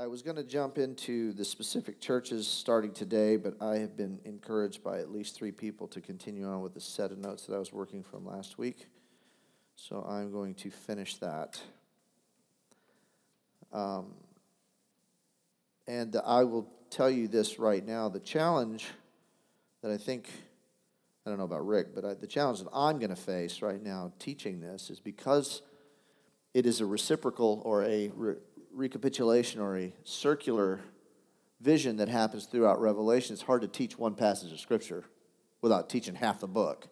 I was going to jump into the specific churches starting today, but I have been encouraged by at least three people to continue on with the set of notes that I was working from last week. So I'm going to finish that. Um, and I will tell you this right now the challenge that I think, I don't know about Rick, but I, the challenge that I'm going to face right now teaching this is because it is a reciprocal or a re- recapitulation or a circular vision that happens throughout Revelation, it's hard to teach one passage of Scripture without teaching half the book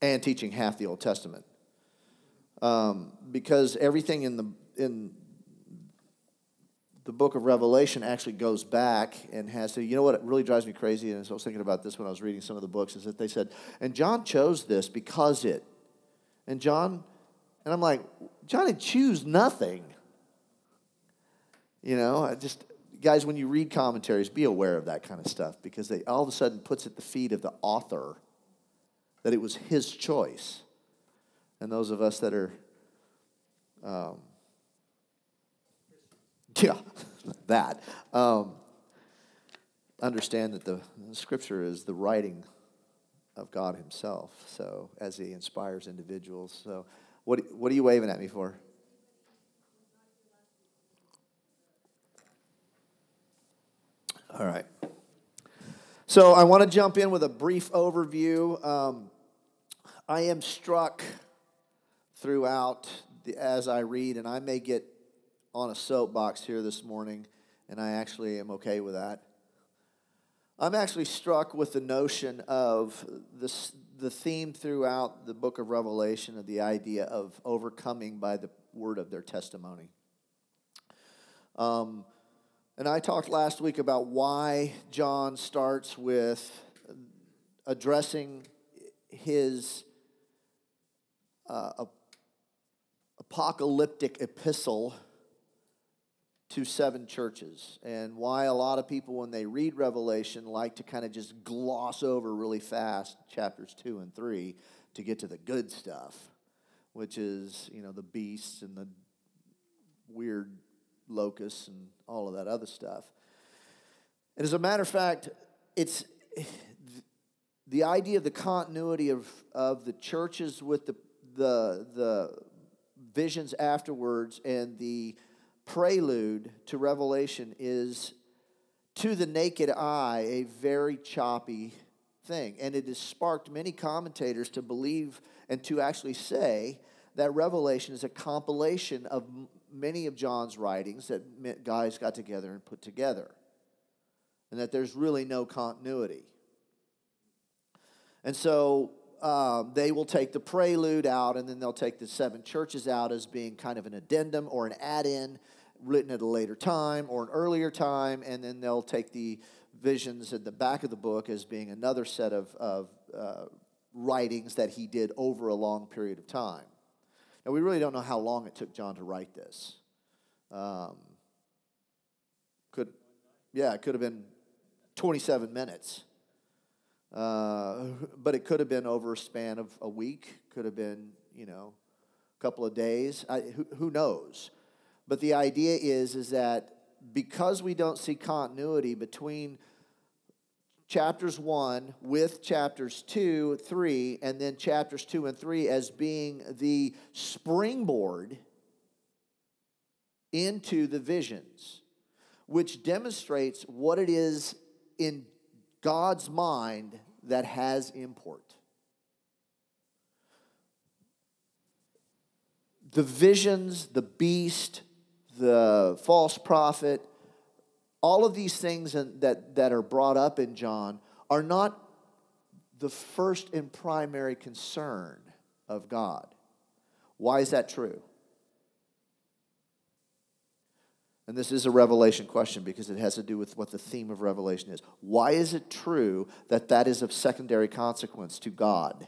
and teaching half the Old Testament. Um, because everything in the in the book of Revelation actually goes back and has to, you know what really drives me crazy, and I was thinking about this when I was reading some of the books, is that they said, and John chose this because it. And John, and I'm like, John didn't choose nothing. You know, I just guys, when you read commentaries, be aware of that kind of stuff because they all of a sudden puts at the feet of the author that it was his choice. And those of us that are, um, yeah, that um, understand that the, the scripture is the writing of God Himself. So as He inspires individuals. So what what are you waving at me for? All right. So I want to jump in with a brief overview. Um, I am struck throughout the, as I read, and I may get on a soapbox here this morning, and I actually am okay with that. I'm actually struck with the notion of this, the theme throughout the book of Revelation of the idea of overcoming by the word of their testimony. Um, and I talked last week about why John starts with addressing his uh, apocalyptic epistle to seven churches, and why a lot of people, when they read Revelation, like to kind of just gloss over really fast chapters two and three to get to the good stuff, which is, you know, the beasts and the weird locusts and all of that other stuff. And as a matter of fact, it's the idea of the continuity of, of the churches with the, the, the visions afterwards and the prelude to Revelation is, to the naked eye, a very choppy thing. And it has sparked many commentators to believe and to actually say that Revelation is a compilation of many of John's writings that guys got together and put together, and that there's really no continuity. And so um, they will take the prelude out, and then they'll take the seven churches out as being kind of an addendum or an add in written at a later time or an earlier time, and then they'll take the visions at the back of the book as being another set of, of uh, writings that he did over a long period of time. Now, we really don't know how long it took John to write this. Um, could, yeah, it could have been 27 minutes. Uh, but it could have been over a span of a week, could have been, you know, a couple of days. I, who, who knows? But the idea is, is that because we don't see continuity between chapters 1 with chapters 2, 3, and then chapters 2 and 3 as being the springboard into the visions, which demonstrates what it is in God's mind that has import. The visions, the beast, the false prophet, all of these things that, that are brought up in John are not the first and primary concern of God. Why is that true? And this is a revelation question because it has to do with what the theme of revelation is. Why is it true that that is of secondary consequence to God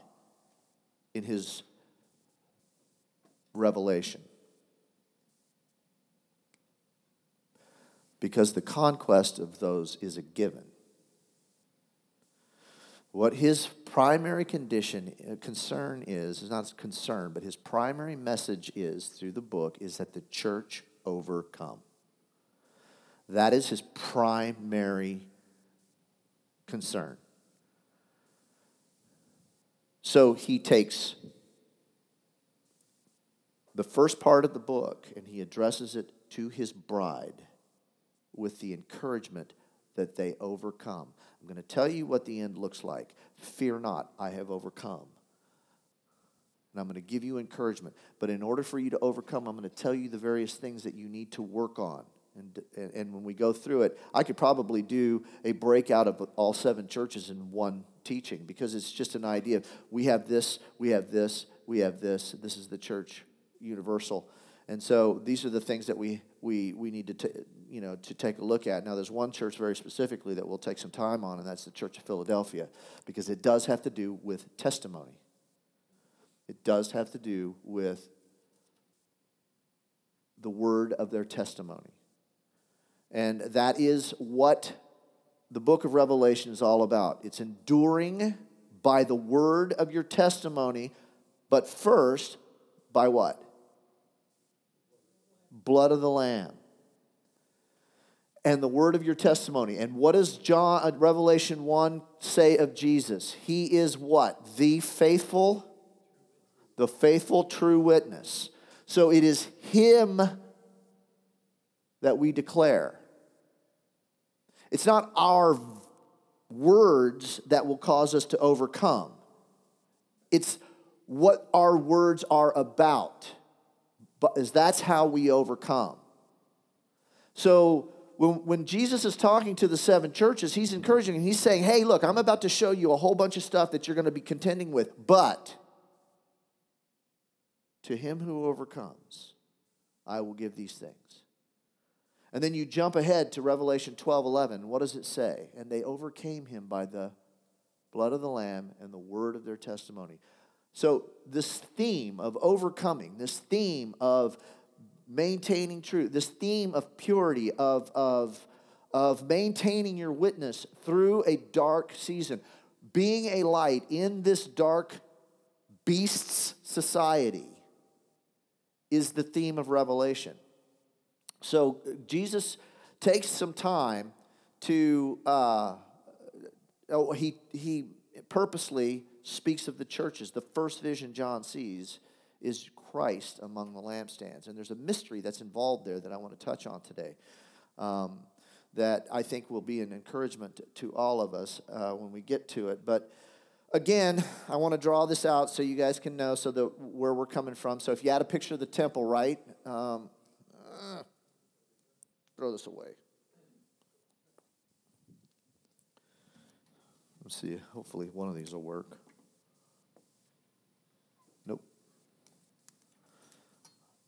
in his revelation? Because the conquest of those is a given. What his primary condition uh, concern is is not concern, but his primary message is through the book is that the church overcome. That is his primary concern. So he takes the first part of the book and he addresses it to his bride with the encouragement that they overcome. I'm going to tell you what the end looks like. Fear not, I have overcome. And I'm going to give you encouragement. But in order for you to overcome, I'm going to tell you the various things that you need to work on. And, and, and when we go through it, I could probably do a breakout of all seven churches in one teaching because it's just an idea. We have this, we have this, we have this. This is the church universal. And so these are the things that we, we, we need to, t- you know, to take a look at. Now, there's one church very specifically that we'll take some time on, and that's the Church of Philadelphia, because it does have to do with testimony. It does have to do with the word of their testimony. And that is what the book of Revelation is all about. It's enduring by the word of your testimony, but first, by what? Blood of the Lamb. And the word of your testimony. And what does John uh, Revelation 1 say of Jesus? He is what? The faithful the faithful, true witness. So it is Him that we declare. It's not our words that will cause us to overcome, it's what our words are about. But that's how we overcome. So when, when Jesus is talking to the seven churches, he's encouraging and he's saying, Hey, look, I'm about to show you a whole bunch of stuff that you're going to be contending with, but to him who overcomes, I will give these things. And then you jump ahead to Revelation 12 11. What does it say? And they overcame him by the blood of the Lamb and the word of their testimony. So, this theme of overcoming, this theme of maintaining truth, this theme of purity, of, of, of maintaining your witness through a dark season, being a light in this dark beast's society is the theme of Revelation. So Jesus takes some time to, uh, oh, he, he purposely speaks of the churches. The first vision John sees is Christ among the lampstands. And there's a mystery that's involved there that I want to touch on today. Um, that I think will be an encouragement to all of us uh, when we get to it. But again, I want to draw this out so you guys can know so that where we're coming from. So if you had a picture of the temple, right? Um, uh, throw this away. Let's see. Hopefully, one of these will work.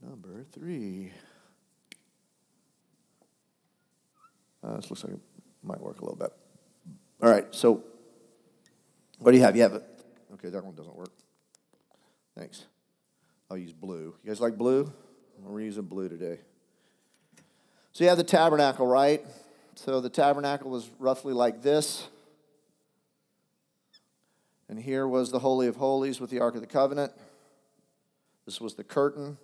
Number three. Uh, this looks like it might work a little bit. All right, so what do you have? You have it. Okay, that one doesn't work. Thanks. I'll use blue. You guys like blue? We're using blue today. So you have the tabernacle, right? So the tabernacle was roughly like this. And here was the Holy of Holies with the Ark of the Covenant. This was the curtain.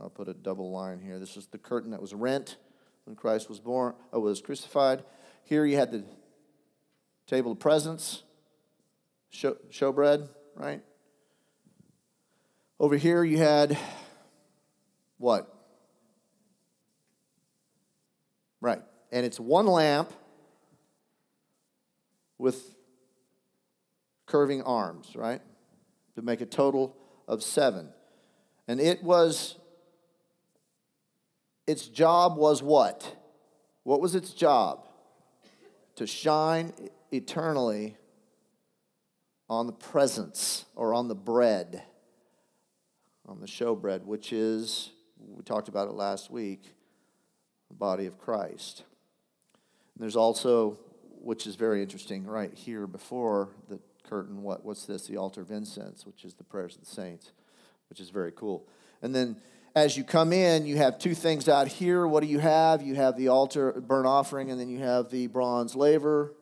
I'll put a double line here. This is the curtain that was rent when Christ was born, uh, was crucified. Here you had the table of presence show, showbread, right? Over here you had what? Right. And it's one lamp with curving arms, right? To make a total of seven. And it was, its job was what? What was its job? To shine eternally on the presence or on the bread, on the showbread, which is, we talked about it last week, the body of Christ. And there's also, which is very interesting, right here before the curtain, what, what's this? The altar of incense, which is the prayers of the saints, which is very cool. And then as you come in, you have two things out here. What do you have? You have the altar burnt offering, and then you have the bronze laver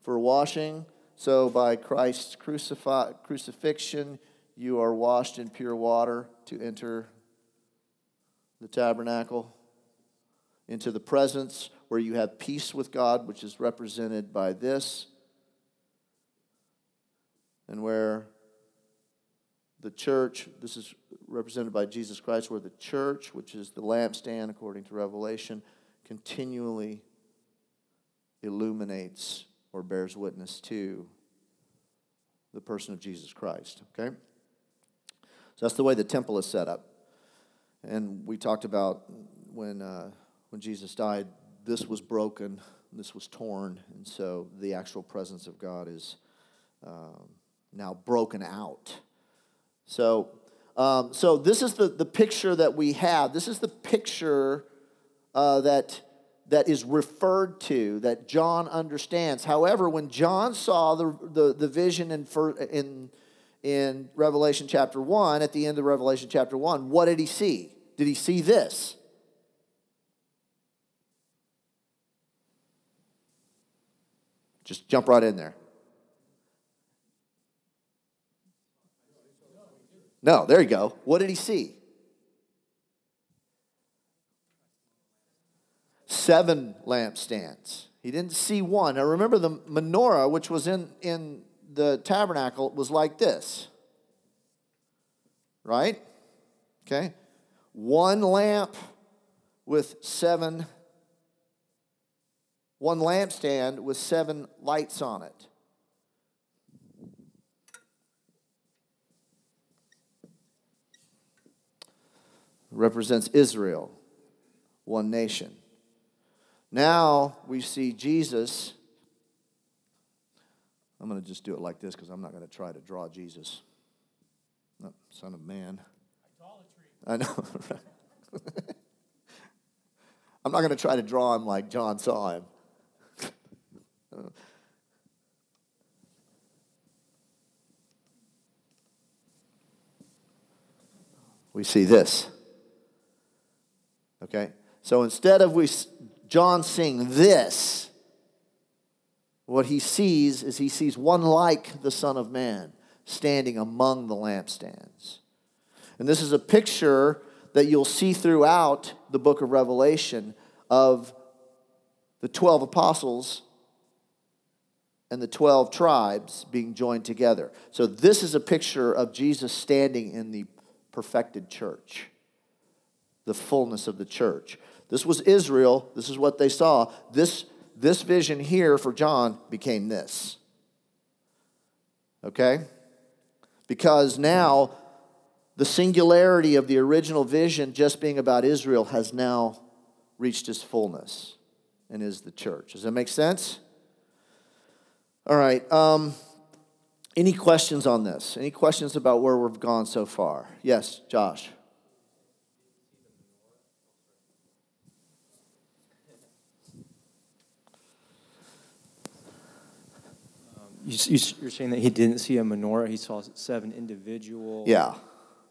for washing. So, by Christ's crucifi- crucifixion, you are washed in pure water to enter the tabernacle. into the presence where you have peace with God, which is represented by this, and where the church, this is represented by Jesus Christ, where the church, which is the lampstand according to Revelation, continually illuminates or bears witness to the person of Jesus Christ. Okay? So that's the way the temple is set up. And we talked about when, uh, when Jesus died, this was broken, this was torn, and so the actual presence of God is um, now broken out. So, um, so this is the, the picture that we have. This is the picture uh, that, that is referred to, that John understands. However, when John saw the, the, the vision in, in, in Revelation chapter 1, at the end of Revelation chapter 1, what did he see? Did he see this? Just jump right in there. No, there you go. What did he see? Seven lampstands. He didn't see one. Now remember the menorah, which was in, in the tabernacle, was like this. Right? Okay? One lamp with seven, one lampstand with seven lights on it. Represents Israel, one nation. Now we see Jesus. I'm going to just do it like this because I'm not going to try to draw Jesus. No, son of man. Idolatry. I know. I'm not going to try to draw him like John saw him. we see this. Okay? So instead of we, John seeing this, what he sees is he sees one like the Son of Man standing among the lampstands. And this is a picture that you'll see throughout the book of Revelation of the 12 apostles and the 12 tribes being joined together. So, this is a picture of Jesus standing in the perfected church the fullness of the church. This was Israel. This is what they saw. This, this vision here for John became this. Okay? Because now the singularity of the original vision just being about Israel has now reached its fullness and is the church. Does that make sense? All right. Um, any questions on this? Any questions about where we've gone so far? Yes, Josh. You, are saying that he didn't see a menorah; he saw seven individual. Yeah.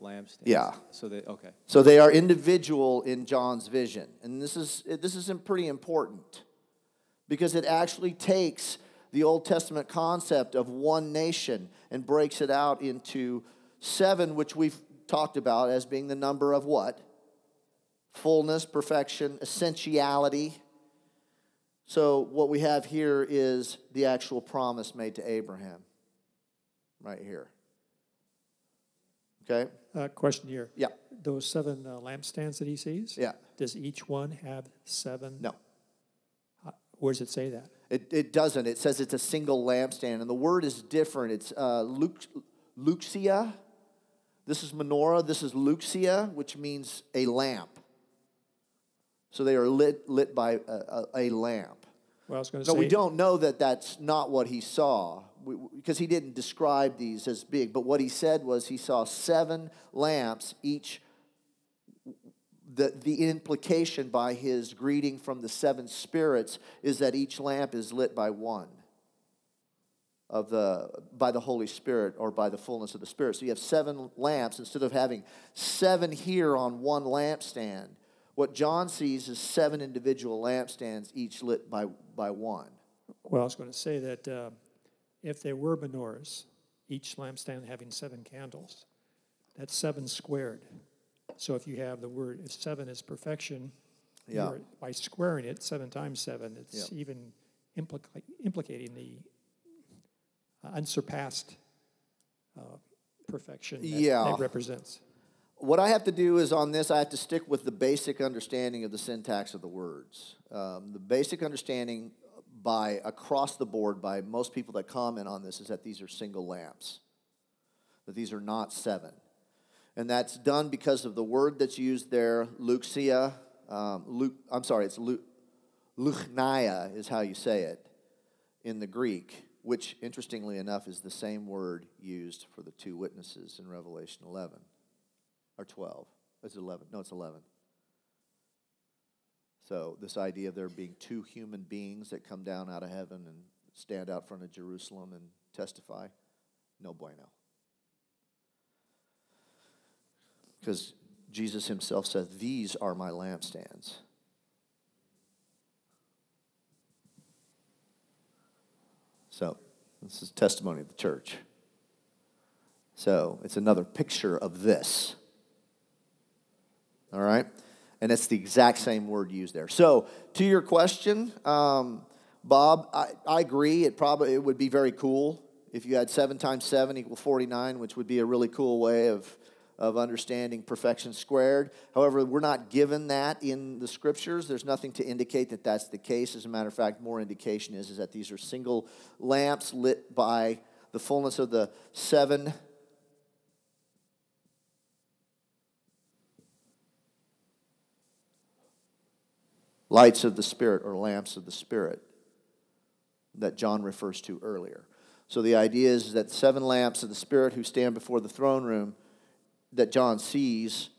Lampstands. Yeah. So they okay. So they are individual in John's vision, and this is this is pretty important because it actually takes the Old Testament concept of one nation and breaks it out into seven, which we've talked about as being the number of what? Fullness, perfection, essentiality so, what we have here is the actual promise made to Abraham, right here. Okay? Uh, question here. Yeah. Those seven uh, lampstands that he sees? Yeah. Does each one have seven? No. Uh, where does it say that? It, it doesn't. It says it's a single lampstand, and the word is different. It's uh, luxia. This is menorah. This is luxia, which means a lamp. So they are lit, lit by a, a, a lamp. Well, I was going to so say. we don't know that that's not what he saw because he didn't describe these as big. But what he said was he saw seven lamps, each. The, the implication by his greeting from the seven spirits is that each lamp is lit by one of the by the Holy Spirit or by the fullness of the Spirit. So you have seven lamps instead of having seven here on one lampstand. What John sees is seven individual lampstands, each lit by, by one. Well, I was going to say that uh, if there were menorahs, each lampstand having seven candles, that's seven squared. So if you have the word, if seven is perfection, Yeah. by squaring it seven times seven, it's Yeah. even implica- implicating the uh, unsurpassed uh, perfection that, Yeah. that represents. What I have to do is on this, I have to stick with the basic understanding of the syntax of the words. Um, the basic understanding by across the board by most people that comment on this is that these are single lamps, that these are not seven. And that's done because of the word that's used there, luxia. Um, lu- I'm sorry, it's lu- luchnia is how you say it in the Greek, which interestingly enough is the same word used for the two witnesses in Revelation 11 or 12. Is it 11? No, it's 11. So, this idea of there being two human beings that come down out of heaven and stand out front of Jerusalem and testify, no bueno. Because Jesus himself said, These are my lampstands. So, this is testimony of the church. So, it's another picture of this. All right? And it's the exact same word used there. So, to your question, um, Bob, I, I agree. It probably it would be very cool if you had seven times seven equal 49, which would be a really cool way of, of understanding perfection squared. However, we're not given that in the scriptures. There's nothing to indicate that that's the case. As a matter of fact, more indication is, is that these are single lamps lit by the fullness of the seven lights of the Spirit or lamps of the Spirit that John refers to earlier. So the idea is that seven lamps of the Spirit who stand before the throne room that John sees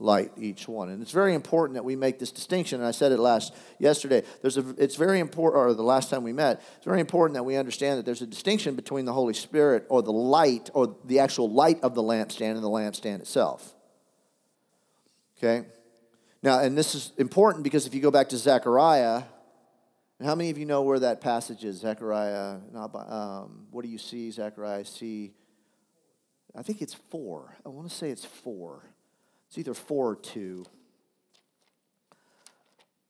light each one. And it's very important that we make this distinction. And I said it last yesterday. There's a it's very important or the last time we met, it's very important that we understand that there's a distinction between the Holy Spirit or the light or the actual light of the lampstand and the lampstand itself. Okay? Now, and this is important because if you go back to Zechariah, how many of you know where that passage is? Zechariah, um, what do you see, Zechariah? See, I think it's four. I want to say it's four. It's either four or two.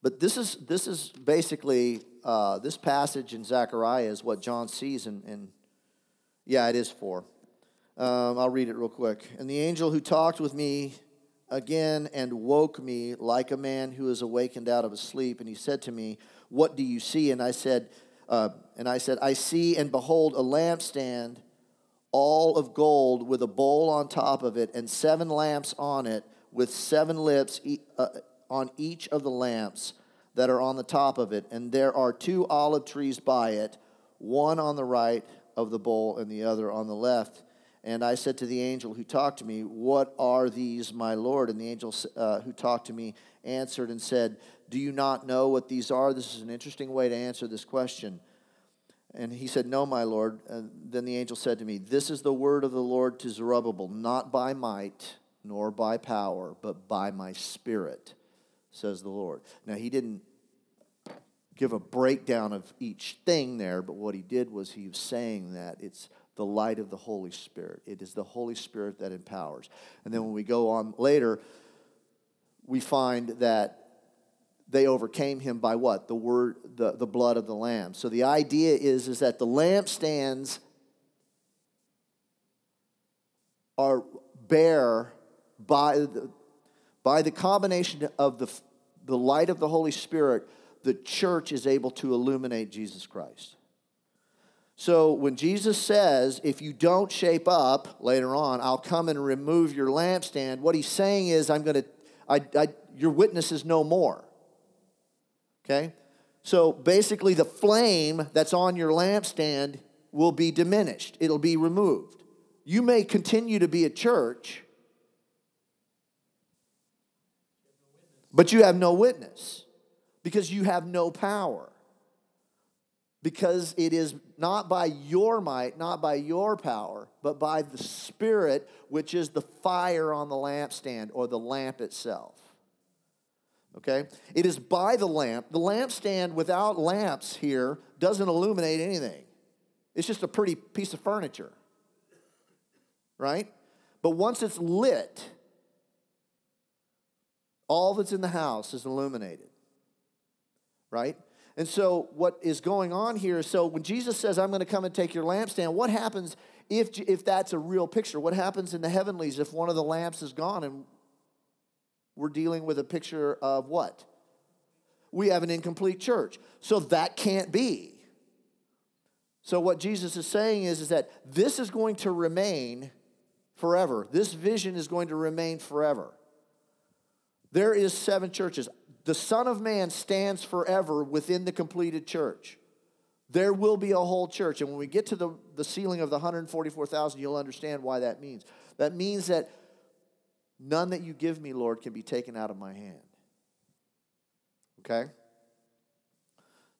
But this is, this is basically, uh, this passage in Zechariah is what John sees, and, and yeah, it is four. Um, I'll read it real quick. And the angel who talked with me again and woke me like a man who is awakened out of a sleep. And he said to me, What do you see? And I said, uh, and I said, I see and behold a lampstand, all of gold, with a bowl on top of it, and seven lamps on it, with seven lips e- uh, on each of the lamps that are on the top of it. And there are two olive trees by it, one on the right of the bowl and the other on the left. And I said to the angel who talked to me, What are these, my Lord? And the angel uh, who talked to me answered and said, Do you not know what these are? This is an interesting way to answer this question. And he said, No, my Lord. And then the angel said to me, This is the word of the Lord to Zerubbabel, not by might nor by power, but by my spirit, says the Lord. Now, he didn't give a breakdown of each thing there, but what he did was he was saying that it's the light of the Holy Spirit. It is the Holy Spirit that empowers. And then when we go on later, we find that they overcame him by what? The word, the, the blood of the Lamb. So the idea is, is that the lampstands are bare by the, by the combination of the, the light of the Holy Spirit, the church is able to illuminate Jesus Christ. So when Jesus says, if you don't shape up later on, I'll come and remove your lampstand, what he's saying is, I'm going to, I, I, your witness is no more. Okay? So basically, the flame that's on your lampstand will be diminished, it'll be removed. You may continue to be a church, but you have no witness because you have no power because it is not by your might, not by your power, but by the Spirit, which is the fire on the lampstand or the lamp itself. Okay? It is by the lamp. The lampstand without lamps here doesn't illuminate anything, it's just a pretty piece of furniture. Right? But once it's lit, All that's in the house is illuminated. Right? And so, what is going on here so when Jesus says, I'm going to come and take your lampstand, what happens if, if that's a real picture? What happens in the heavenlies if one of the lamps is gone and we're dealing with a picture of what? We have an incomplete church. So, that can't be. So, what Jesus is saying is, is that this is going to remain forever. This vision is going to remain forever. There is seven churches the Son of Man stands forever within the completed church. There will be a whole church. And when we get to the, the sealing of the 144,000, you'll understand why that means. That means that none that you give me, Lord, can be taken out of my hand. Okay?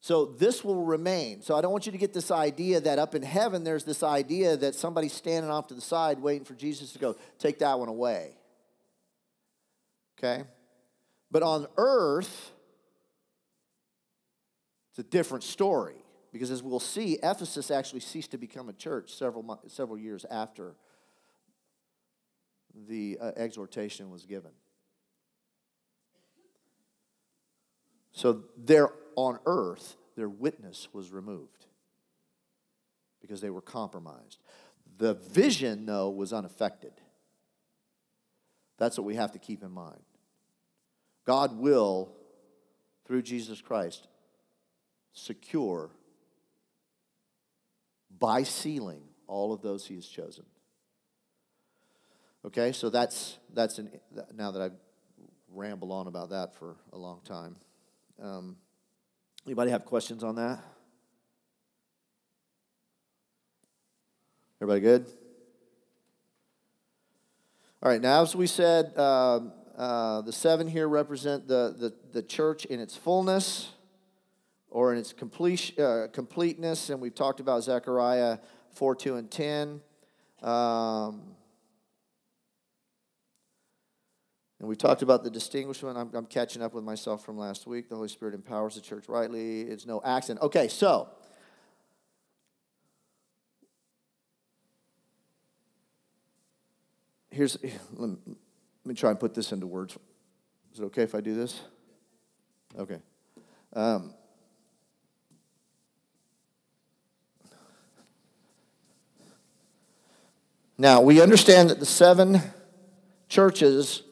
So this will remain. So I don't want you to get this idea that up in heaven there's this idea that somebody's standing off to the side waiting for Jesus to go, take that one away. Okay? But on earth, it's a different story because as we'll see, Ephesus actually ceased to become a church several, several years after the uh, exhortation was given. So there on earth, their witness was removed because they were compromised. The vision, though, was unaffected. That's what we have to keep in mind. God will, through Jesus Christ, secure by sealing all of those he has chosen. Okay, so that's that's an, now that I've rambled on about that for a long time. Um, anybody have questions on that? Everybody good? All right, now as we said, um, uh, the seven here represent the, the, the church in its fullness or in its complete, uh, completeness. And we've talked about Zechariah 4, 2, and 10. Um, and we talked about the distinguishment. I'm, I'm, catching up with myself from last week. The Holy Spirit empowers the church rightly. It's no accident. Okay, so. Here's, let me try and put this into words. Is it okay if I do this? Okay. Um, now, we understand that the seven churches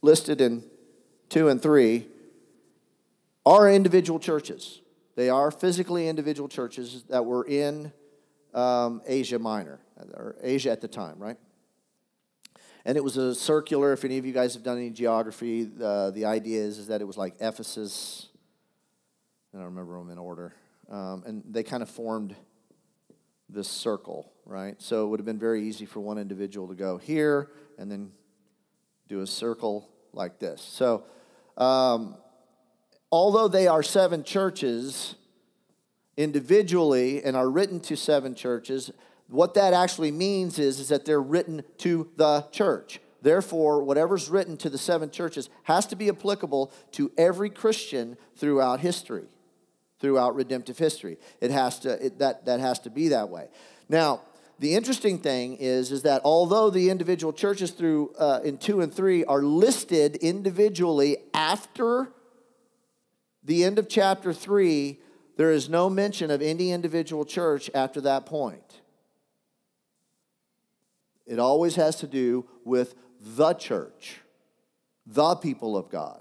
listed in 2 and 3 are individual churches. They are physically individual churches that were in um, Asia Minor, or Asia at the time, right? And it was a circular, if any of you guys have done any geography, uh, the idea is, is that it was like Ephesus. I don't remember them in order. Um, and they kind of formed this circle, right? So it would have been very easy for one individual to go here and then do a circle like this. So, um, although they are seven churches individually and are written to seven churches, what that actually means is, is that they're written to the church. Therefore, whatever's written to the seven churches has to be applicable to every Christian throughout history, throughout redemptive history. It has to, it, that, that has to be that way. Now, the interesting thing is, is that although the individual churches through uh, in two and three are listed individually after the end of chapter three, there is no mention of any individual church after that point. It always has to do with the church, the people of God,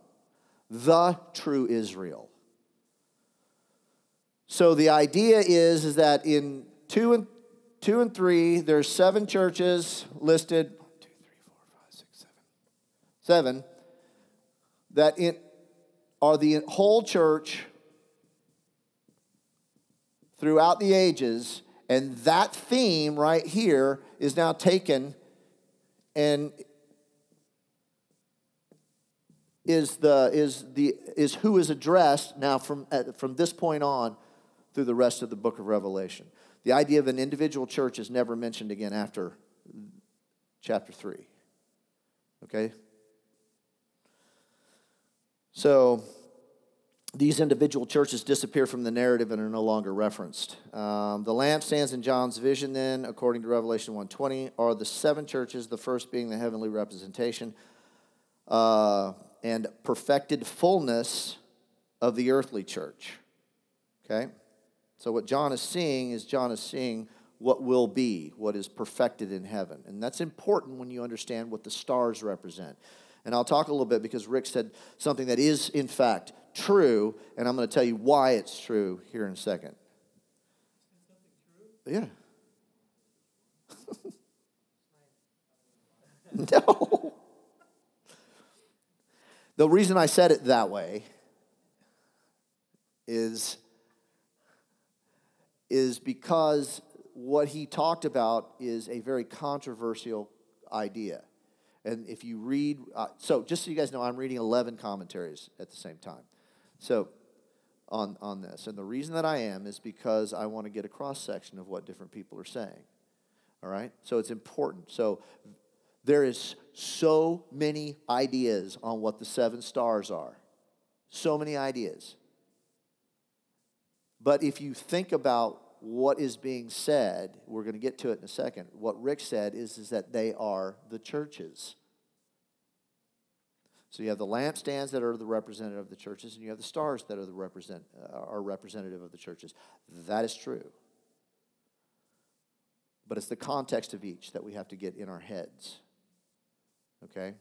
the true Israel. So the idea is, is that in two and two and three, there's seven churches listed. One, two, three, four, five, six, seven. Seven. That in, are the whole church throughout the ages, and that theme right here is now taken and is the is the is who is addressed now from from this point on through the rest of the book of Revelation. The idea of an individual church is never mentioned again after chapter 3. Okay? So these individual churches disappear from the narrative and are no longer referenced. Um, the lampstands in John's vision, then, according to Revelation 1:20, are the seven churches. The first being the heavenly representation. Uh, and perfected fullness of the earthly church. Okay? So, what John is seeing is John is seeing what will be, what is perfected in heaven. And that's important when you understand what the stars represent. And I'll talk a little bit because Rick said something that is, in fact, true, and I'm going to tell you why it's true here in a second. Yeah. no. The reason I said it that way is, is because what he talked about is a very controversial idea. And if you read, uh, so just so you guys know, I'm reading 11 commentaries at the same time. So on, on this. And the reason that I am is because I want to get a cross section of what different people are saying. All right? So it's important. So there is so many ideas on what the seven stars are. So many ideas. But if you think about what is being said, we're going to get to it in a second. What Rick said is, is that they are the churches. So you have the lampstands that are the representative of the churches, and you have the stars that are the represent uh, are representative of the churches. That is true. But it's the context of each that we have to get in our heads. Okay?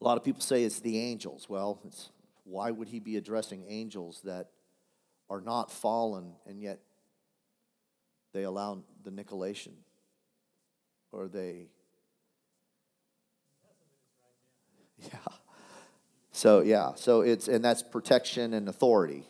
A lot of people say it's the angels. Well, it's why would he be addressing angels that are not fallen and yet they allow the Nicolation or they yeah. So yeah. So it's and that's protection and authority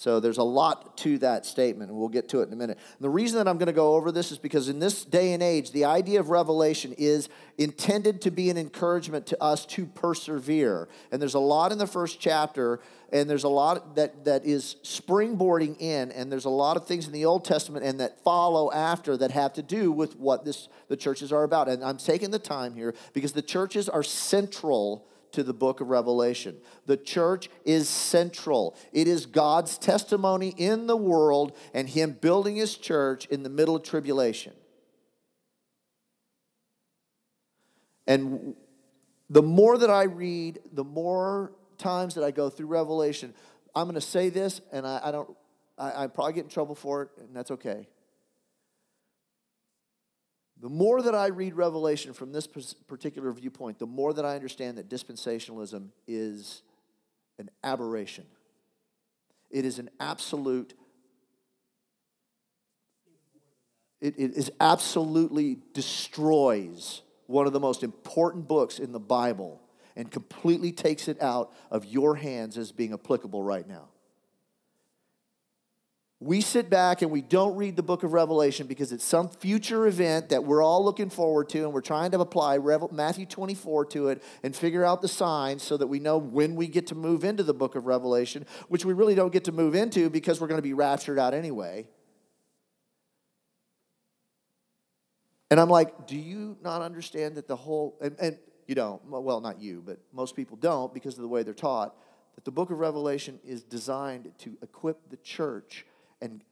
so there's a lot to that statement, and we'll get to it in a minute. And the reason that I'm going to go over this is because in this day and age, the idea of revelation is intended to be an encouragement to us to persevere. And there's a lot in the first chapter, and there's a lot that, that is springboarding in, and there's a lot of things in the Old Testament and that follow after that have to do with what this the churches are about. And I'm taking the time here because the churches are central to the book of Revelation. The church is central, it is God's testimony in the world and Him building His church in the middle of tribulation. And the more that I read, the more times that I go through Revelation, I'm going to say this, and I, I don't, I, I probably get in trouble for it, and that's okay. The more that I read Revelation from this particular viewpoint, the more that I understand that dispensationalism is an aberration. It is an absolute, it, it is absolutely destroys one of the most important books in the Bible and completely takes it out of your hands as being applicable right now. We sit back and we don't read the book of Revelation because it's some future event that we're all looking forward to, and we're trying to apply Matthew 24 to it and figure out the signs so that we know when we get to move into the book of Revelation, which we really don't get to move into because we're going to be raptured out anyway. And I'm like, do you not understand that the whole, and, and you don't, well, not you, but most people don't because of the way they're taught, that the book of Revelation is designed to equip the church and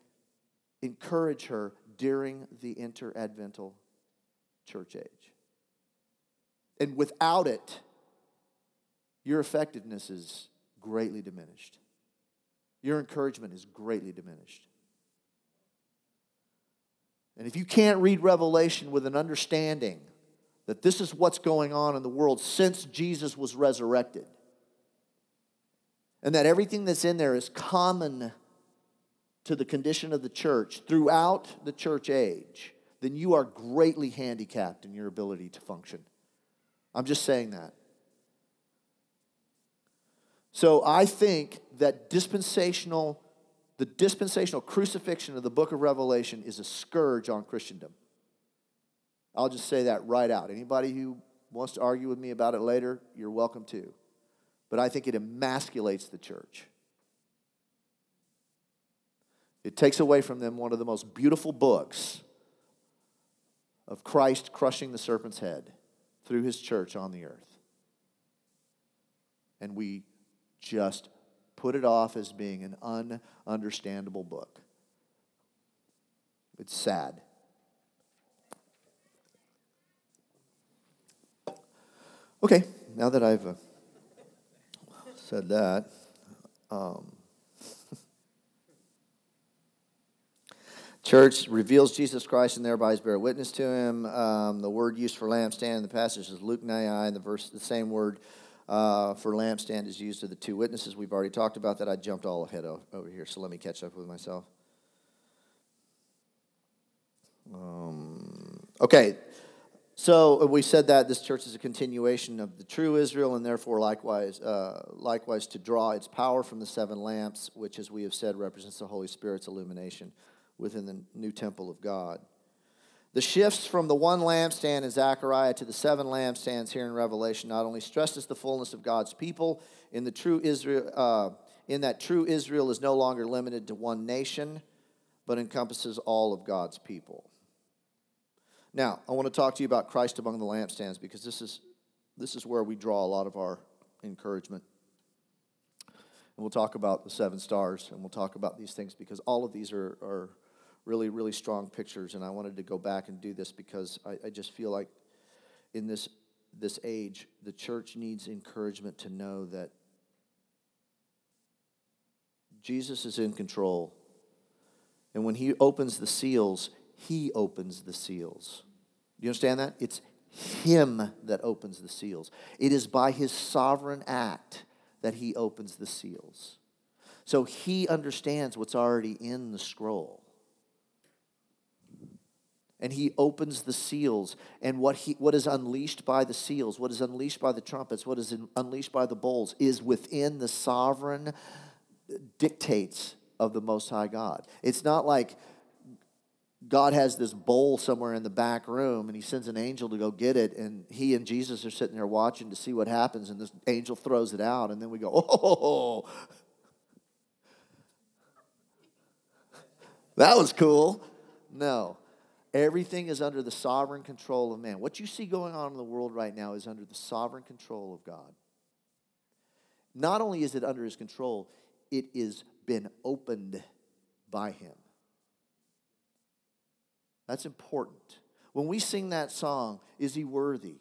encourage her during the interadvental church age. And without it, your effectiveness is greatly diminished. Your encouragement is greatly diminished. And if you can't read Revelation with an understanding that this is what's going on in the world since Jesus was resurrected, and that everything that's in there is common to the condition of the church throughout the church age, then you are greatly handicapped in your ability to function. I'm just saying that. So I think that dispensational, the dispensational crucifixion of the book of Revelation is a scourge on Christendom. I'll just say that right out. Anybody who wants to argue with me about it later, you're welcome to. But I think it emasculates the church. It takes away from them one of the most beautiful books of Christ crushing the serpent's head through his church on the earth. And we just put it off as being an ununderstandable book. It's sad. Okay, now that I've uh, said that. Um, Church reveals Jesus Christ and thereby bear witness to him. Um, the word used for lampstand in the passage is luchnia, and the verse, the same word uh, for lampstand is used of the two witnesses. We've already talked about that. I jumped all ahead over here, so let me catch up with myself. Um, okay, so we said that this church is a continuation of the true Israel, and therefore likewise, uh, likewise to draw its power from the seven lamps, which, as we have said, represents the Holy Spirit's illumination within the new temple of God. The shifts from the one lampstand in Zechariah to the seven lampstands here in Revelation not only stresses the fullness of God's people in the true Israel, uh, in that true Israel is no longer limited to one nation, but encompasses all of God's people. Now, I want to talk to you about Christ among the lampstands because this is this is where we draw a lot of our encouragement. And we'll talk about the seven stars and we'll talk about these things because all of these are, are really, really strong pictures. And I wanted to go back and do this because I, I just feel like in this, this age, the church needs encouragement to know that Jesus is in control. And when he opens the seals, he opens the seals. Do you understand that? It's him that opens the seals. It is by his sovereign act that he opens the seals. So he understands what's already in the scroll and he opens the seals. And what he what is unleashed by the seals what is unleashed by the trumpets what is in, unleashed by the bowls is within the sovereign dictates of the most high god. It's not like god has this bowl somewhere in the back room and he sends an angel to go get it and he and jesus are sitting there watching to see what happens and this angel throws it out and then we go oh. That was cool. No Everything is under the sovereign control of man. What you see going on in the world right now is under the sovereign control of God. Not only is it under his control, it is been opened by him. That's important. When we sing that song, Is He Worthy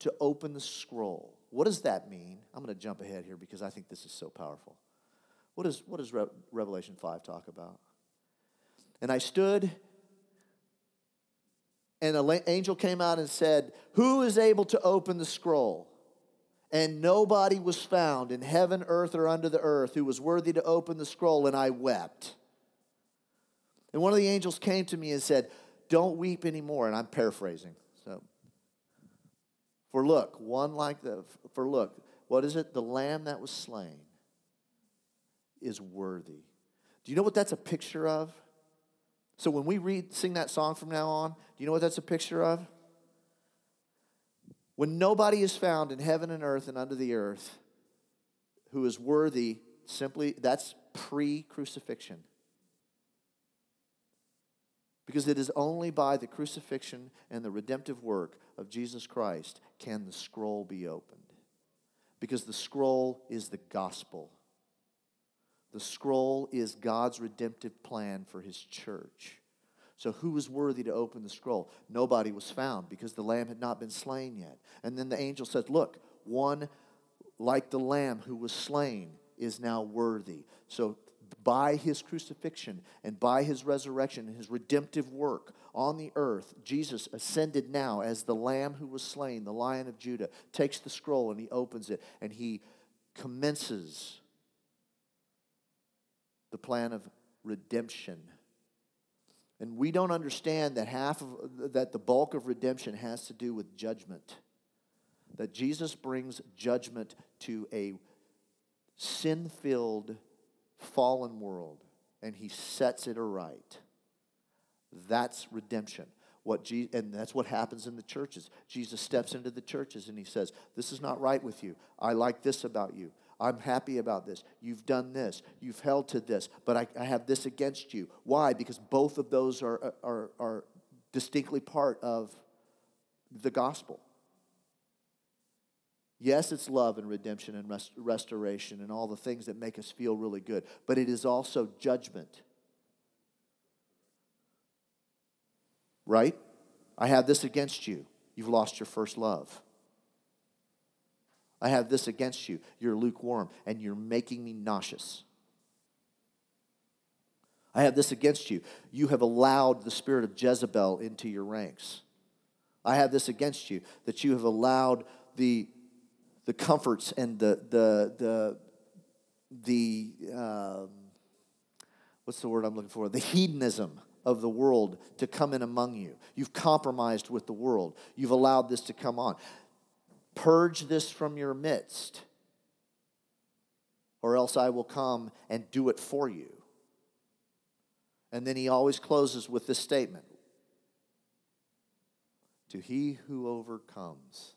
to Open the Scroll? What does that mean? I'm going to jump ahead here because I think this is so powerful. What, is, what does Re- Revelation 5 talk about? And I stood and an angel came out and said, Who is able to open the scroll? And nobody was found in heaven, earth, or under the earth who was worthy to open the scroll, and I wept. And one of the angels came to me and said, Don't weep anymore. And I'm paraphrasing. So, for look, one like the, for look, what is it? The lamb that was slain is worthy. Do you know what that's a picture of? So when we read, sing that song from now on, do you know what that's a picture of? When nobody is found in heaven and earth and under the earth who is worthy, simply, that's pre crucifixion. Because it is only by the crucifixion and the redemptive work of Jesus Christ can the scroll be opened. Because the scroll is the gospel. The scroll is God's redemptive plan for his church. So, who was worthy to open the scroll? Nobody was found because the lamb had not been slain yet. And then the angel said, Look, one like the lamb who was slain is now worthy. So, by his crucifixion and by his resurrection and his redemptive work on the earth, Jesus ascended now as the lamb who was slain, the lion of Judah, takes the scroll and he opens it and he commences the plan of redemption. And we don't understand that half of that the bulk of redemption has to do with judgment. That Jesus brings judgment to a sin-filled fallen world and he sets it aright. That's redemption. What Je- and that's what happens in the churches. Jesus steps into the churches and he says, This is not right with you. I like this about you. I'm happy about this. You've done this. You've held to this, but I, I have this against you. Why? Because both of those are, are, are distinctly part of the gospel. Yes, it's love and redemption and rest- restoration and all the things that make us feel really good, but it is also judgment. Right? I have this against you. You've lost your first love. I have this against you. You're lukewarm and you're making me nauseous. I have this against you. You have allowed the spirit of Jezebel into your ranks. I have this against you that you have allowed the, the comforts and the, the, the, the um, what's the word I'm looking for? The hedonism of the world to come in among you. You've compromised with the world. You've allowed this to come on. Purge this from your midst, or else I will come and do it for you. And then he always closes with this statement To he who overcomes.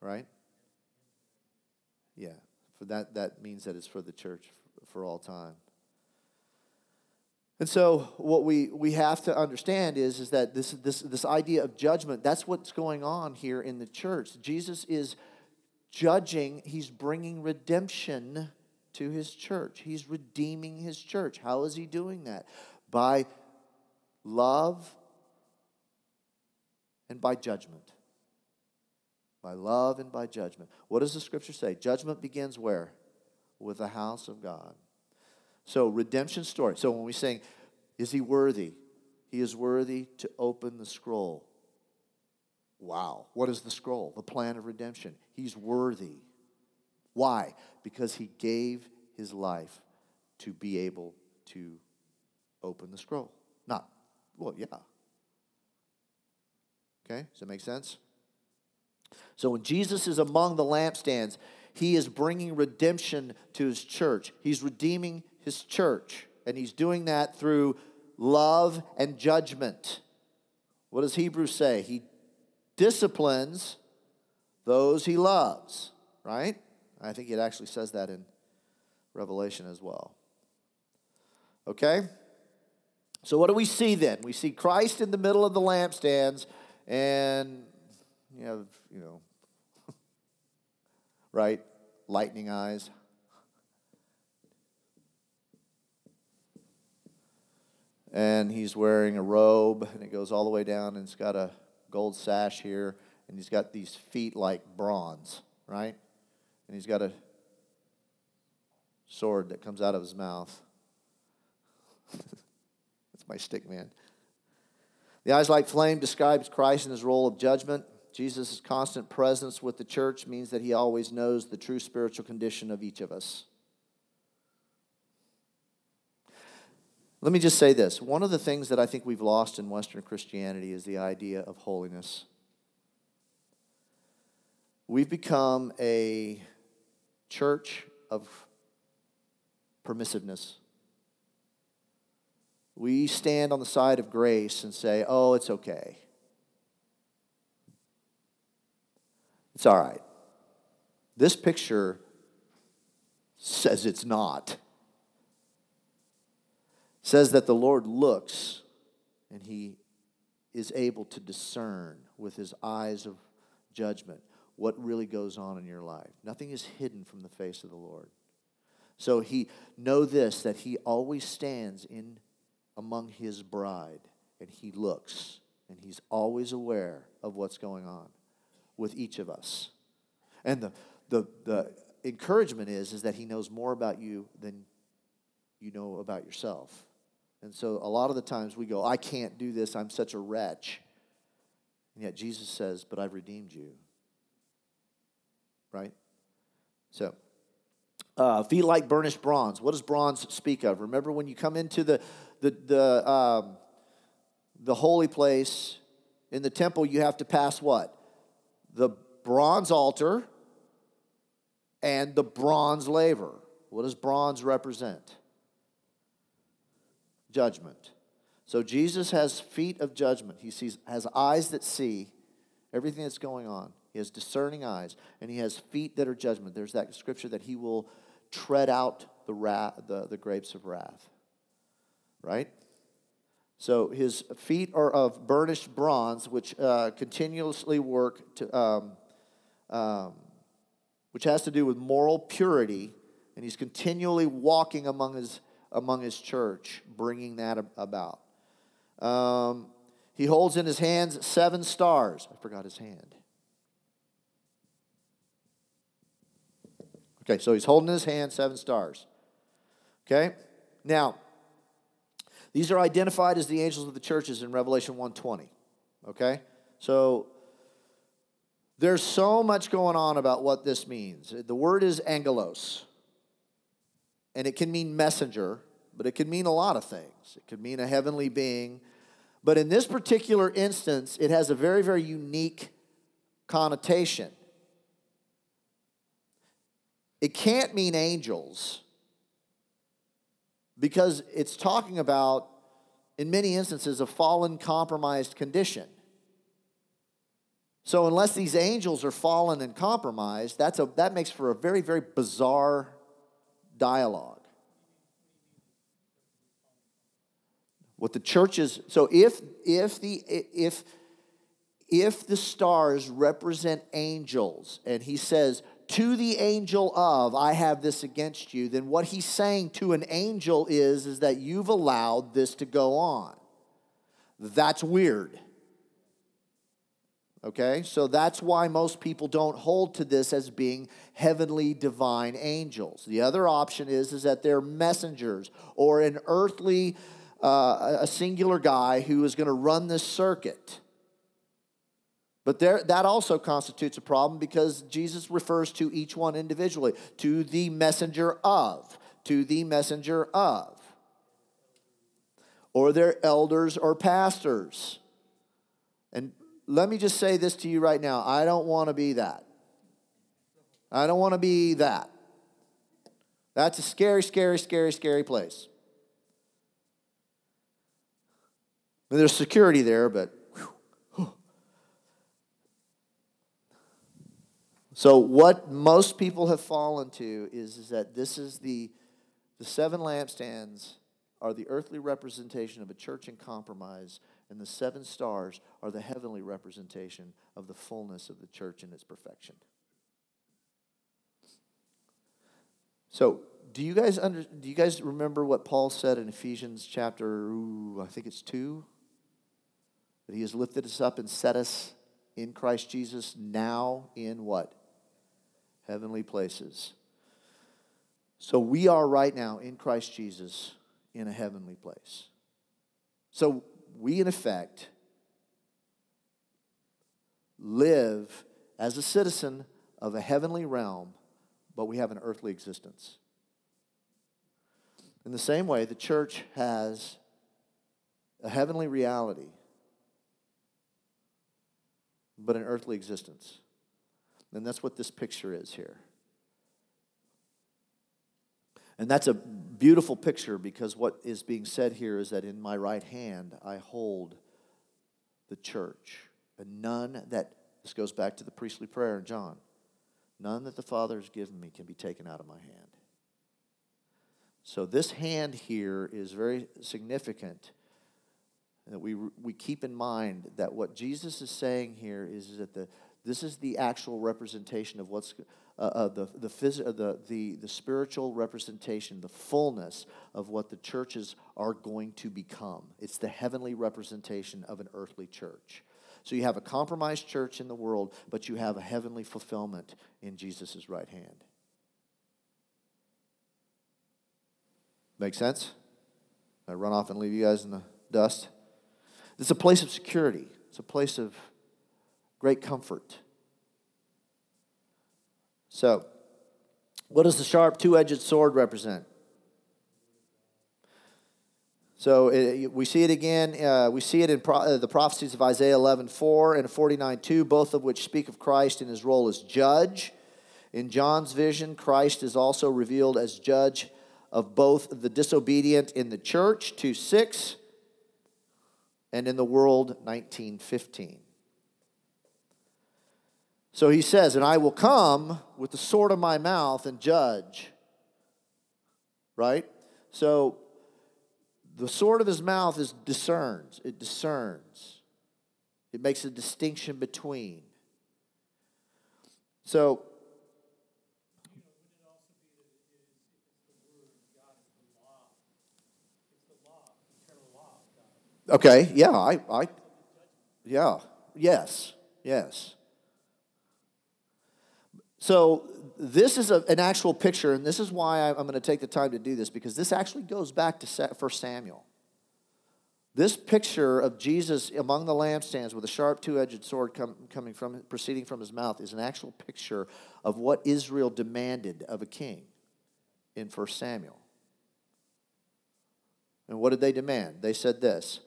Right? Yeah. For that, that means that it's for the church for all time. And so what we, we have to understand is, is that this, this, this idea of judgment, that's what's going on here in the church. Jesus is judging, he's bringing redemption to his church. He's redeeming his church. How is he doing that? By love and by judgment. By love and by judgment. What does the scripture say? Judgment begins where? With the house of God. So, redemption story. So, when we sing, Is he worthy? He is worthy to open the scroll. Wow. What is the scroll? The plan of redemption. He's worthy. Why? Because he gave his life to be able to open the scroll. Not, well, yeah. Okay, does that make sense? So when Jesus is among the lampstands, he is bringing redemption to his church. He's redeeming his church, and he's doing that through love and judgment. What does Hebrews say? He disciplines those he loves, right? I think it actually says that in Revelation as well. Okay? So, what do we see then? We see Christ in the middle of the lampstands, and you have, you know, right? Lightning eyes. And he's wearing a robe, and it goes all the way down, and it's got a gold sash here, and he's got these feet like bronze, right? And he's got a sword that comes out of his mouth. That's my stick man. The eyes like flame describes Christ in his role of judgment. Jesus' constant presence with the church means that he always knows the true spiritual condition of each of us. Let me just say this. One of the things that I think we've lost in Western Christianity is the idea of holiness. We've become a church of permissiveness. We stand on the side of grace and say, oh, it's okay. It's all right. This picture says it's not. Says that the Lord looks and he is able to discern with his eyes of judgment what really goes on in your life. Nothing is hidden from the face of the Lord. So he know this that he always stands in among his bride and he looks and he's always aware of what's going on with each of us. And the, the, the encouragement is, is that he knows more about you than you know about yourself. And so a lot of the times we go, I can't do this, I'm such a wretch. And yet Jesus says, But I've redeemed you. Right? So, uh, feet like burnished bronze. What does bronze speak of? Remember when you come into the, the, the, um, the holy place in the temple, you have to pass what? the bronze altar and the bronze laver. What does bronze represent? Judgment. So Jesus has feet of judgment. He sees has eyes that see everything that's going on. He has discerning eyes, and he has feet that are judgment. There's that scripture that he will tread out the, wrath, the, the grapes of wrath. Right? So his feet are of burnished bronze, which uh, continuously work to, um, um, which has to do with moral purity, and he's continually walking among his among his church, bringing that about. Um, he holds in his hands seven stars. I forgot his hand. Okay, so he's holding in his hand seven stars. Okay? Now, these are identified as the angels of the churches in Revelation 120. Okay? So there's so much going on about what this means. The word is angelos. And it can mean messenger, but it can mean a lot of things. It could mean a heavenly being. But in this particular instance, it has a very, very unique connotation. It can't mean angels because it's talking about, in many instances, a fallen, compromised condition. So, unless these angels are fallen and compromised, that's a, that makes for a very, very bizarre dialogue. What the church is so if if the if if the stars represent angels, and he says, to the angel of, I have this against you, then what he's saying to an angel is, is that you've allowed this to go on. That's weird. Okay, so that's why most people don't hold to this as being heavenly divine angels. The other option is, is that they're messengers or an earthly, uh, a singular guy who is going to run this circuit. But there, that also constitutes a problem because Jesus refers to each one individually, to the messenger of, to the messenger of. Or their elders or pastors. Let me just say this to you right now I don't want to be that. I don't want to be that. That's a scary, scary, scary, scary place. And there's security there, but So, what most people have fallen to is, is that this is the, the seven lampstands are the earthly representation of a church in compromise, and the seven stars are the heavenly representation of the fullness of the church in its perfection. So, do you guys under, do you guys remember what Paul said in Ephesians chapter ooh, I think it's 2 that he has lifted us up and set us in Christ Jesus now in what? heavenly places. So we are right now in Christ Jesus in a heavenly place. So we, in effect, live as a citizen of a heavenly realm, but we have an earthly existence. In the same way, the church has a heavenly reality, but an earthly existence. And that's what this picture is here. And that's a beautiful picture because what is being said here is that in my right hand I hold the church. And none that, this goes back to the priestly prayer in John, none that the Father has given me can be taken out of my hand. So this hand here is very significant. That we, we keep in mind that what Jesus is saying here is that the, this is the actual representation of what's uh, uh, the, the, phys- uh, the, the, the spiritual representation, the fullness of what the churches are going to become. It's the heavenly representation of an earthly church. So you have a compromised church in the world, but you have a heavenly fulfillment in Jesus' right hand. Make sense? I run off and leave you guys in the dust. It's a place of security. It's a place of great comfort. So, what does the sharp two edged sword represent? So it, we see it again. Uh, we see it in pro- uh, the prophecies of Isaiah 11 4 and 49 2, both of which speak of Christ in his role as judge. In John's vision, Christ is also revealed as judge of both the disobedient in the church, 2 6, and in the world, 19 15. So he says, And I will come with the sword of my mouth and judge. Right? So the sword of his mouth is discerns. It discerns. It makes a distinction between. So Okay, yeah, I, I, yeah, yes, yes. So this is a, an actual picture, and this is why I, I'm going to take the time to do this because this actually goes back to 1 Samuel. This picture of Jesus among the lampstands with a sharp two-edged sword com- coming from proceeding from his mouth is an actual picture of what Israel demanded of a king in 1 Samuel. And what did they demand? They said this.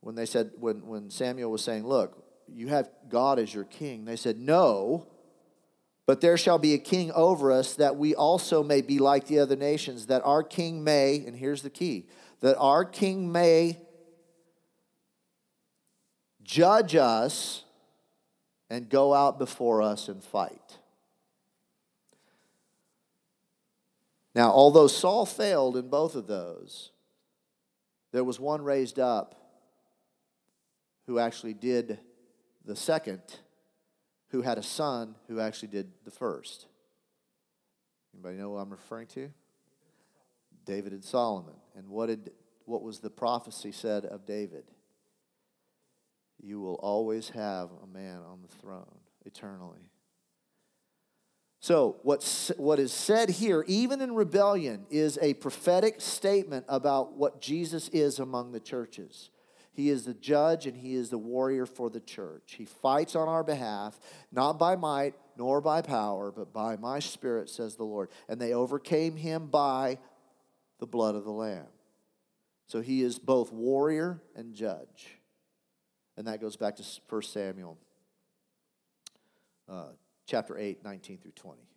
When they said when, when Samuel was saying, "Look, you have God as your king." They said, "No, but there shall be a king over us that we also may be like the other nations, that our king may, and here's the key, that our king may judge us and go out before us and fight. Now, although Saul failed in both of those, there was one raised up who actually did the second, who had a son who actually did the first. Anybody know what I'm referring to? David and Solomon. And what did what was the prophecy said of David? You will always have a man on the throne eternally. So, what's, what is said here, even in rebellion, is a prophetic statement about what Jesus is among the churches. He is the judge and he is the warrior for the church. He fights on our behalf, not by might nor by power, but by my spirit, says the Lord. And they overcame him by the blood of the Lamb. So he is both warrior and judge. And that goes back to 1 Samuel uh, chapter 8, 19 through 20.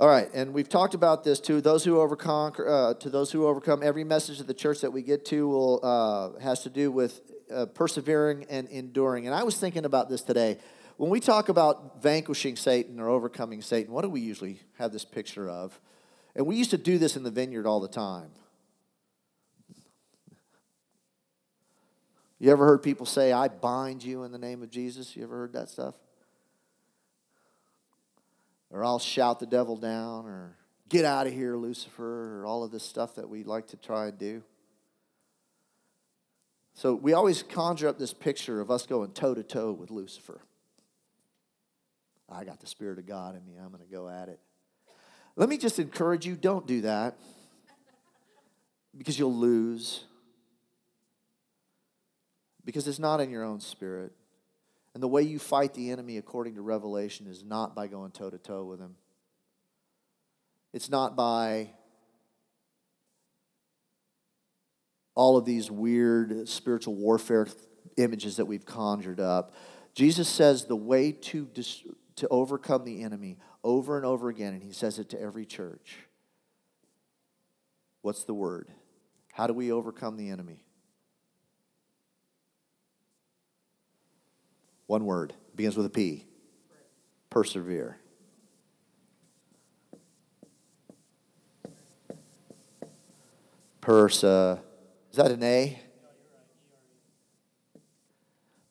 All right, and we've talked about this too. Those who overcome, uh, to those who overcome, every message of the church that we get to will uh, has to do with uh, persevering and enduring. And I was thinking about this today. When we talk about vanquishing Satan or overcoming Satan, what do we usually have this picture of? And we used to do this in the vineyard all the time. You ever heard people say, I bind you in the name of Jesus? You ever heard that stuff? Or I'll shout the devil down, or get out of here, Lucifer, or all of this stuff that we like to try and do. So we always conjure up this picture of us going toe to toe with Lucifer. I got the Spirit of God in me, I'm going to go at it. Let me just encourage you don't do that because you'll lose. Because it's not in your own spirit. And the way you fight the enemy, according to Revelation, is not by going toe to toe with him. It's not by all of these weird spiritual warfare images that we've conjured up. Jesus says the way to, to overcome the enemy over and over again, and he says it to every church. What's the word? How do we overcome the enemy? One word, begins with a P. Persevere. Persa. Is that an A?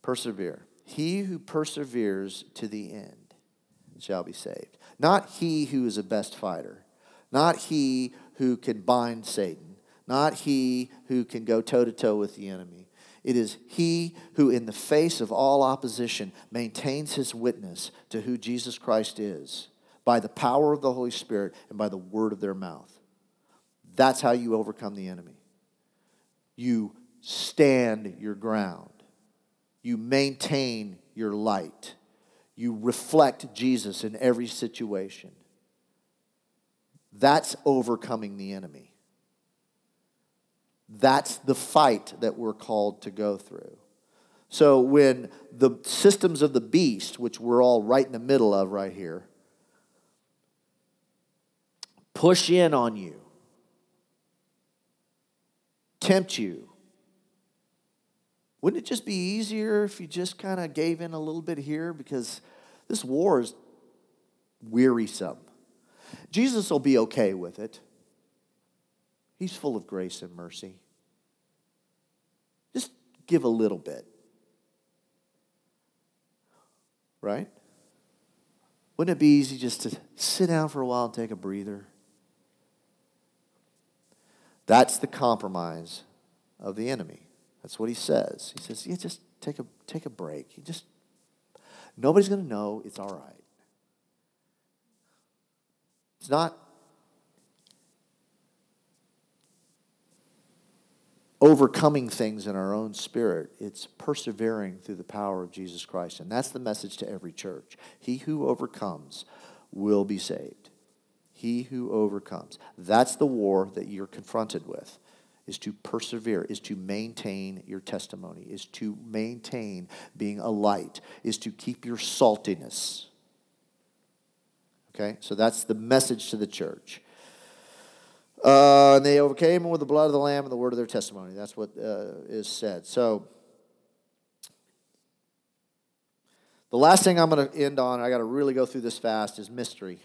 Persevere. He who perseveres to the end shall be saved. Not he who is a best fighter, not he who can bind Satan, not he who can go toe to toe with the enemy. It is he who, in the face of all opposition, maintains his witness to who Jesus Christ is by the power of the Holy Spirit and by the word of their mouth. That's how you overcome the enemy. You stand your ground, you maintain your light you reflect Jesus in every situation. That's overcoming the enemy. That's the fight that we're called to go through. So when the systems of the beast, which we're all right in the middle of right here, push in on you, tempt you, wouldn't it just be easier if you just kind of gave in a little bit here? Because this war is wearisome. Jesus will be okay with it. He's full of grace and mercy. Just give a little bit. Right? Wouldn't it be easy just to sit down for a while and take a breather? That's the compromise of the enemy. That's what he says. He says, yeah, just take a, take a break. You just Nobody's going to know. It's all right. It's not overcoming things in our own spirit. It's persevering through the power of Jesus Christ. And that's the message to every church. He who overcomes will be saved. He who overcomes. That's the war that you're confronted with. Is to persevere, is to maintain your testimony, is to maintain being a light, is to keep your saltiness. Okay, so that's the message to the church. Uh, and they overcame him with the blood of the Lamb and the word of their testimony. That's what uh, is said. So, the last thing I'm going to end on, I got to really go through this fast, is mystery.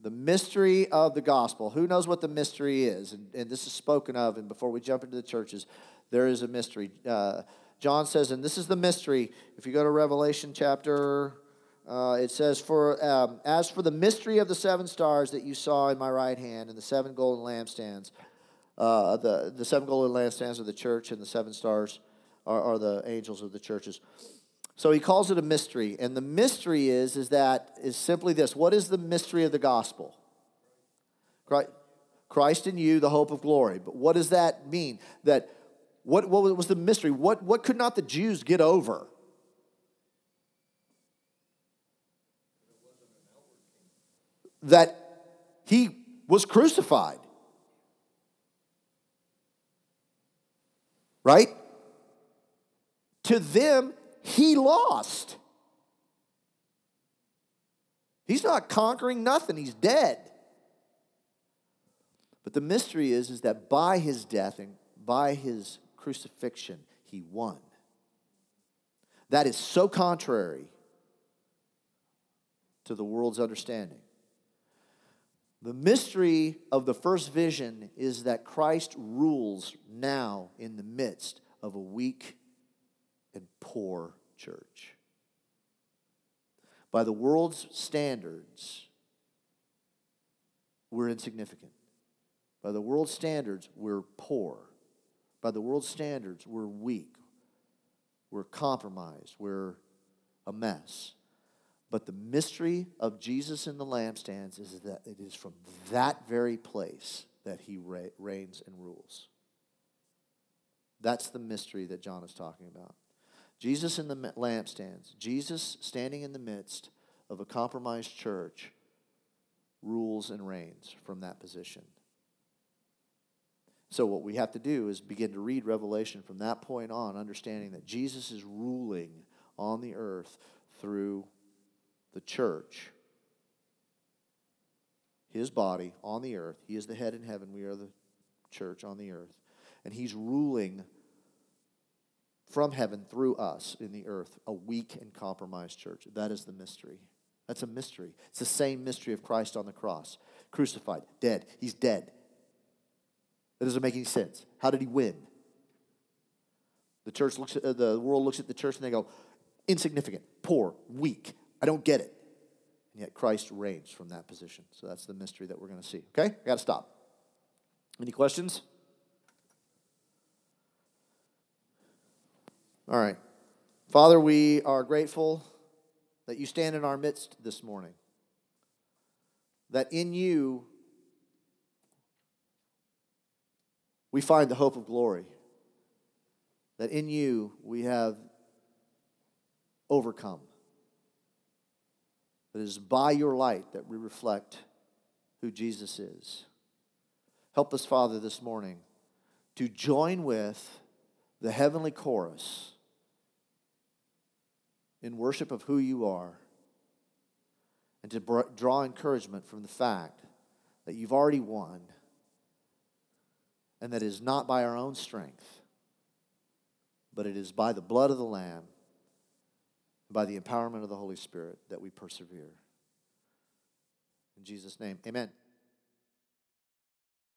The mystery of the gospel. Who knows what the mystery is? And, and this is spoken of, and before we jump into the churches, there is a mystery. Uh, John says, and this is the mystery. If you go to Revelation chapter uh, it says, "For um, as for the mystery of the seven stars that you saw in my right hand, and the seven golden lampstands, uh, the the seven golden lampstands of the church, and the seven stars are, are the angels of the churches." So he calls it a mystery, and the mystery is is that is simply this: What is the mystery of the gospel? Christ, Christ in you, the hope of glory. But what does that mean? That what what was the mystery? What what could not the Jews get over? That he was crucified. Right? To them, he lost. He's not conquering nothing, he's dead. But the mystery is, is that by his death and by his crucifixion, he won. That is so contrary to the world's understanding. The mystery of the first vision is that Christ rules now in the midst of a weak and poor church. By the world's standards, we're insignificant. By the world's standards, we're poor. By the world's standards, we're weak. We're compromised. We're a mess. But the mystery of Jesus in the lampstands is that it is from that very place that he reigns and rules. That's the mystery that John is talking about. Jesus in the lampstands, Jesus standing in the midst of a compromised church, rules and reigns from that position. So, what we have to do is begin to read Revelation from that point on, understanding that Jesus is ruling on the earth through the church, his body on the earth. He is the head in heaven. We are the church on the earth. And he's ruling from heaven through us in the earth, a weak and compromised church. That is the mystery. That's a mystery. It's the same mystery of Christ on the cross, crucified, dead. He's dead. That doesn't make any sense. How did he win? The church looks at, uh, the world looks at the church and they go, insignificant, poor, weak, I don't get it. And yet Christ reigns from that position. So that's the mystery that we're going to see. Okay? I got to stop. Any questions? All right. Father, we are grateful that you stand in our midst this morning. That in you we find the hope of glory. That in you we have overcome. It is by your light that we reflect who Jesus is. Help us, Father, this morning to join with the heavenly chorus in worship of who you are and to draw encouragement from the fact that you've already won and that it is not by our own strength, but it is by the blood of the Lamb by the empowerment of the Holy Spirit that we persevere. In Jesus' name, amen.